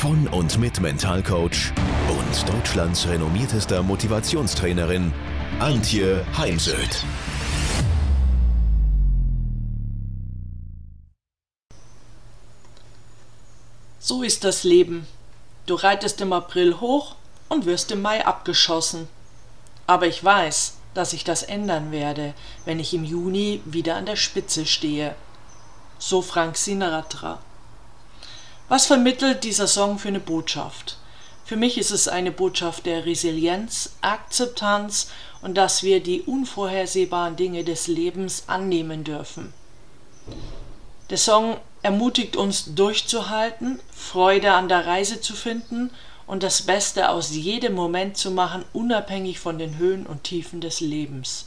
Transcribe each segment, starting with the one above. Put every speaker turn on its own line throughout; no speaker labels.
von und mit Mentalcoach und Deutschlands renommiertester Motivationstrainerin Antje Heimsöth.
So ist das Leben. Du reitest im April hoch und wirst im Mai abgeschossen. Aber ich weiß, dass ich das ändern werde, wenn ich im Juni wieder an der Spitze stehe. So Frank Sinatra. Was vermittelt dieser Song für eine Botschaft? Für mich ist es eine Botschaft der Resilienz, Akzeptanz und dass wir die unvorhersehbaren Dinge des Lebens annehmen dürfen. Der Song ermutigt uns durchzuhalten, Freude an der Reise zu finden und das Beste aus jedem Moment zu machen, unabhängig von den Höhen und Tiefen des Lebens.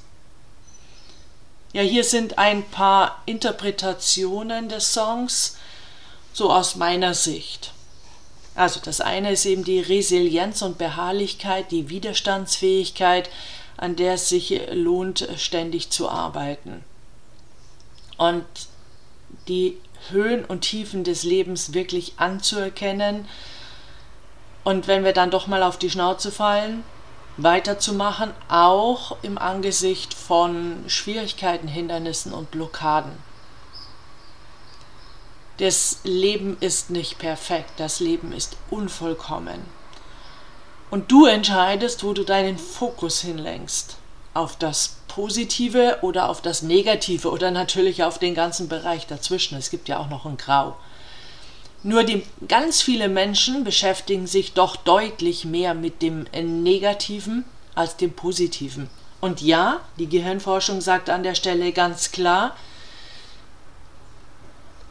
Ja, hier sind ein paar Interpretationen des Songs, so aus meiner Sicht. Also das eine ist eben die Resilienz und Beharrlichkeit, die Widerstandsfähigkeit, an der es sich lohnt, ständig zu arbeiten. Und die Höhen und Tiefen des Lebens wirklich anzuerkennen und wenn wir dann doch mal auf die Schnauze fallen, weiterzumachen, auch im Angesicht von Schwierigkeiten, Hindernissen und Blockaden. Das Leben ist nicht perfekt, das Leben ist unvollkommen. Und du entscheidest, wo du deinen Fokus hinlenkst. Auf das Positive oder auf das Negative oder natürlich auf den ganzen Bereich dazwischen. Es gibt ja auch noch ein Grau. Nur die ganz viele Menschen beschäftigen sich doch deutlich mehr mit dem Negativen als dem Positiven. Und ja, die Gehirnforschung sagt an der Stelle ganz klar,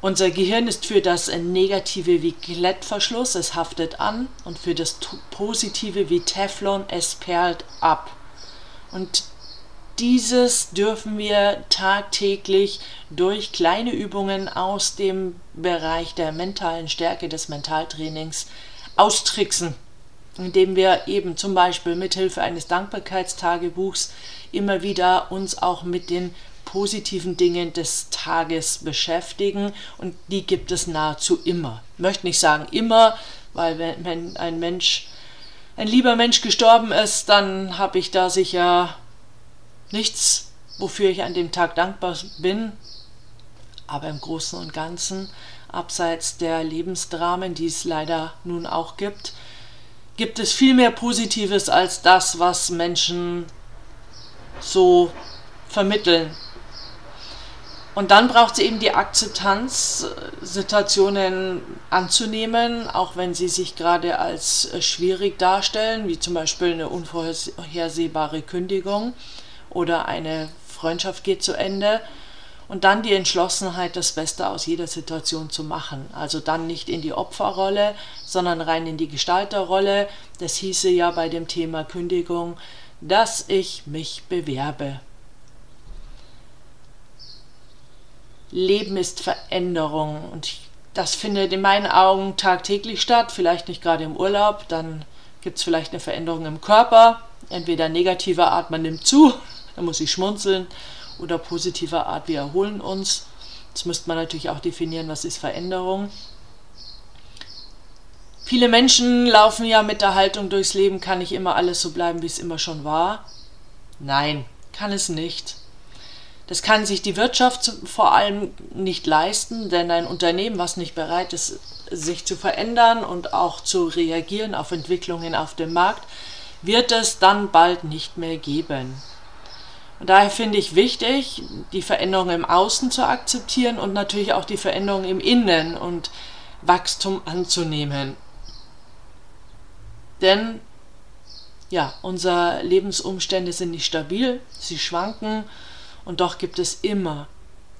unser Gehirn ist für das Negative wie Klettverschluss, es haftet an, und für das Positive wie Teflon, es perlt ab. Und dieses dürfen wir tagtäglich durch kleine Übungen aus dem Bereich der mentalen Stärke des Mentaltrainings austricksen, indem wir eben zum Beispiel mithilfe eines Dankbarkeitstagebuchs immer wieder uns auch mit den positiven Dingen des Tages beschäftigen und die gibt es nahezu immer. Ich möchte nicht sagen immer, weil wenn, ein Mensch, ein lieber Mensch gestorben ist, dann habe ich da sicher nichts, wofür ich an dem Tag dankbar bin. Aber im Großen und Ganzen, abseits der Lebensdramen, die es leider nun auch gibt, gibt es viel mehr Positives als das, was Menschen so vermitteln. Und dann braucht es eben die Akzeptanz, Situationen anzunehmen, auch wenn sie sich gerade als äh, schwierig darstellen, wie zum Beispiel eine unvorhersehbare Kündigung oder eine Freundschaft geht zu Ende. Und dann die Entschlossenheit, das Beste aus jeder Situation zu machen. Also dann nicht in die Opferrolle, sondern rein in die Gestalterrolle. Das hieße ja bei dem Thema Kündigung, dass ich mich bewerbe. Leben ist Veränderung und das findet in meinen Augen tagtäglich statt, vielleicht nicht gerade im Urlaub, dann gibt es vielleicht eine Veränderung im Körper, entweder negativer Art, man nimmt zu, dann muss ich schmunzeln, oder positiver Art, wir erholen uns. Jetzt müsste man natürlich auch definieren, was ist Veränderung. Viele Menschen laufen ja mit der Haltung durchs Leben, kann nicht immer alles so bleiben, wie es immer schon war. Nein, kann es nicht. Das kann sich die Wirtschaft vor allem nicht leisten, denn ein Unternehmen, was nicht bereit ist, sich zu verändern und auch zu reagieren auf Entwicklungen auf dem Markt, wird es dann bald nicht mehr geben. Und daher finde ich wichtig, die Veränderung im Außen zu akzeptieren und natürlich auch die Veränderung im Innen und Wachstum anzunehmen. Denn ja, unsere Lebensumstände sind nicht stabil, sie schwanken und doch gibt es immer,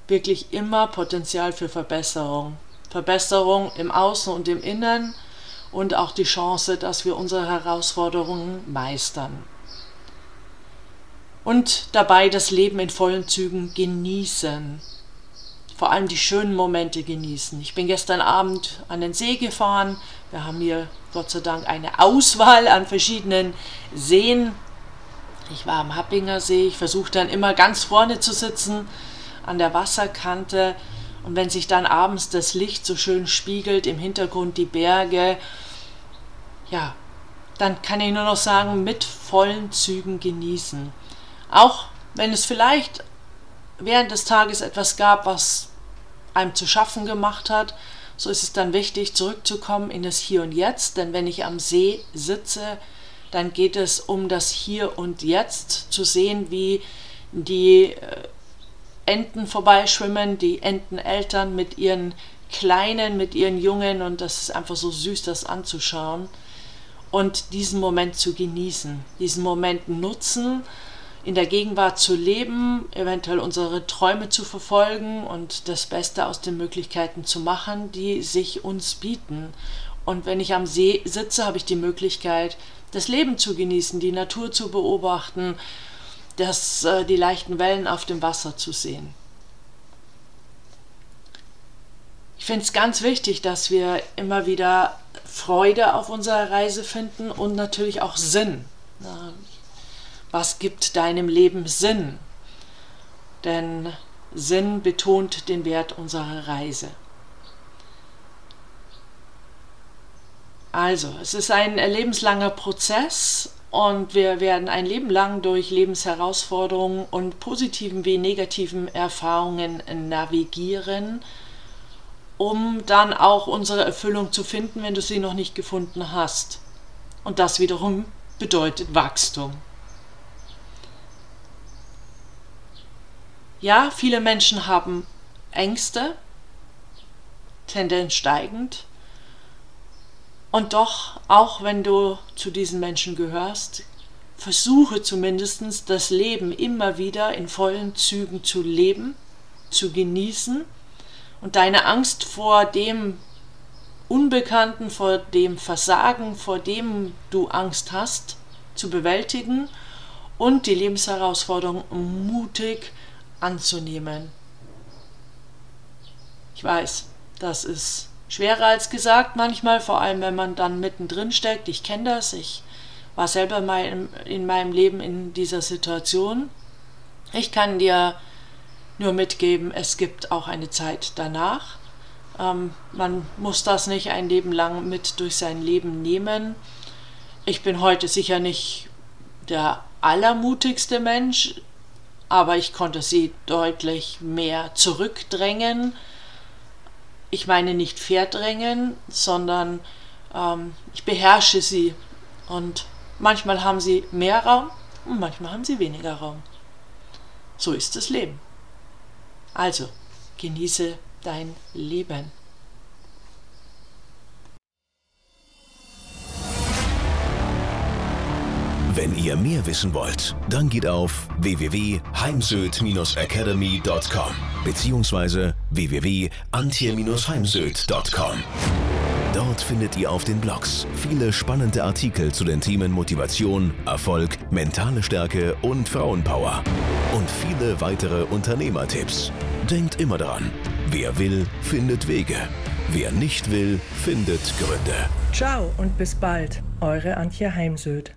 wirklich immer Potenzial für Verbesserung. Verbesserung im Außen und im Innen und auch die Chance, dass wir unsere Herausforderungen meistern. und dabei das Leben in vollen Zügen genießen. Vor allem die schönen Momente genießen. Ich bin gestern Abend an den See gefahren. Wir haben hier Gott sei Dank eine Auswahl an verschiedenen Seen. Ich war am Happinger See. Ich versuche dann immer ganz vorne zu sitzen an der Wasserkante. Und wenn sich dann abends das Licht so schön spiegelt, im Hintergrund die Berge, ja, dann kann ich nur noch sagen, mit vollen Zügen genießen. Auch wenn es vielleicht während des Tages etwas gab, was einem zu schaffen gemacht hat, so ist es dann wichtig, zurückzukommen in das Hier und Jetzt, denn wenn ich am See sitze, dann geht es um das Hier und Jetzt, zu sehen, wie die äh, Enten vorbeischwimmen, die Enteneltern mit ihren Kleinen, mit ihren Jungen und das ist einfach so süß, das anzuschauen und diesen Moment zu genießen, diesen Moment nutzen, in der Gegenwart zu leben, eventuell unsere Träume zu verfolgen und das Beste aus den Möglichkeiten zu machen, die sich uns bieten. Und wenn ich am See sitze, habe ich die Möglichkeit, das Leben zu genießen, die Natur zu beobachten, das, äh, die leichten Wellen auf dem Wasser zu sehen. Ich finde es ganz wichtig, dass wir immer wieder Freude auf unserer Reise finden und natürlich auch Sinn. Was gibt deinem Leben Sinn? Denn Sinn betont den Wert unserer Reise. Also, es ist ein lebenslanger Prozess und wir werden ein Leben lang durch Lebensherausforderungen und positiven wie negativen Erfahrungen navigieren um dann auch unsere Erfüllung zu finden, wenn du sie noch nicht gefunden hast. Und das wiederum bedeutet Wachstum. Ja, viele Menschen haben Ängste, Tendenz steigend. Und doch, auch wenn du zu diesen Menschen gehörst, versuche zumindest das Leben immer wieder in vollen Zügen zu leben, zu genießen und deine Angst vor dem Unbekannten, vor dem Versagen, vor dem du Angst hast, zu bewältigen und die Lebensherausforderung mutig anzunehmen. Ich weiß, das ist schwerer als gesagt manchmal, vor allem wenn man dann mittendrin steckt. Ich kenne das, ich war selber mal in meinem Leben in dieser Situation. Ich kann dir nur mitgeben, es gibt auch eine Zeit danach. Ähm, man muss das nicht ein Leben lang mit durch sein Leben nehmen. Ich bin heute sicher nicht der allermutigste Mensch, aber ich konnte sie deutlich mehr zurückdrängen. Ich meine nicht verdrängen, sondern ähm, ich beherrsche sie. Und manchmal haben sie mehr Raum und manchmal haben sie weniger Raum. So ist das Leben. Also, genieße dein Leben.
Wenn ihr mehr wissen wollt, dann geht auf www.heimsöd-academy.com bzw. www.antje-heimsöd.com. Dort findet ihr auf den Blogs viele spannende Artikel zu den Themen Motivation, Erfolg, mentale Stärke und Frauenpower. Und viele weitere Unternehmertipps. Denkt immer daran, wer will, findet Wege. Wer nicht will, findet Gründe.
Ciao und bis bald, eure Antje Heimsöd.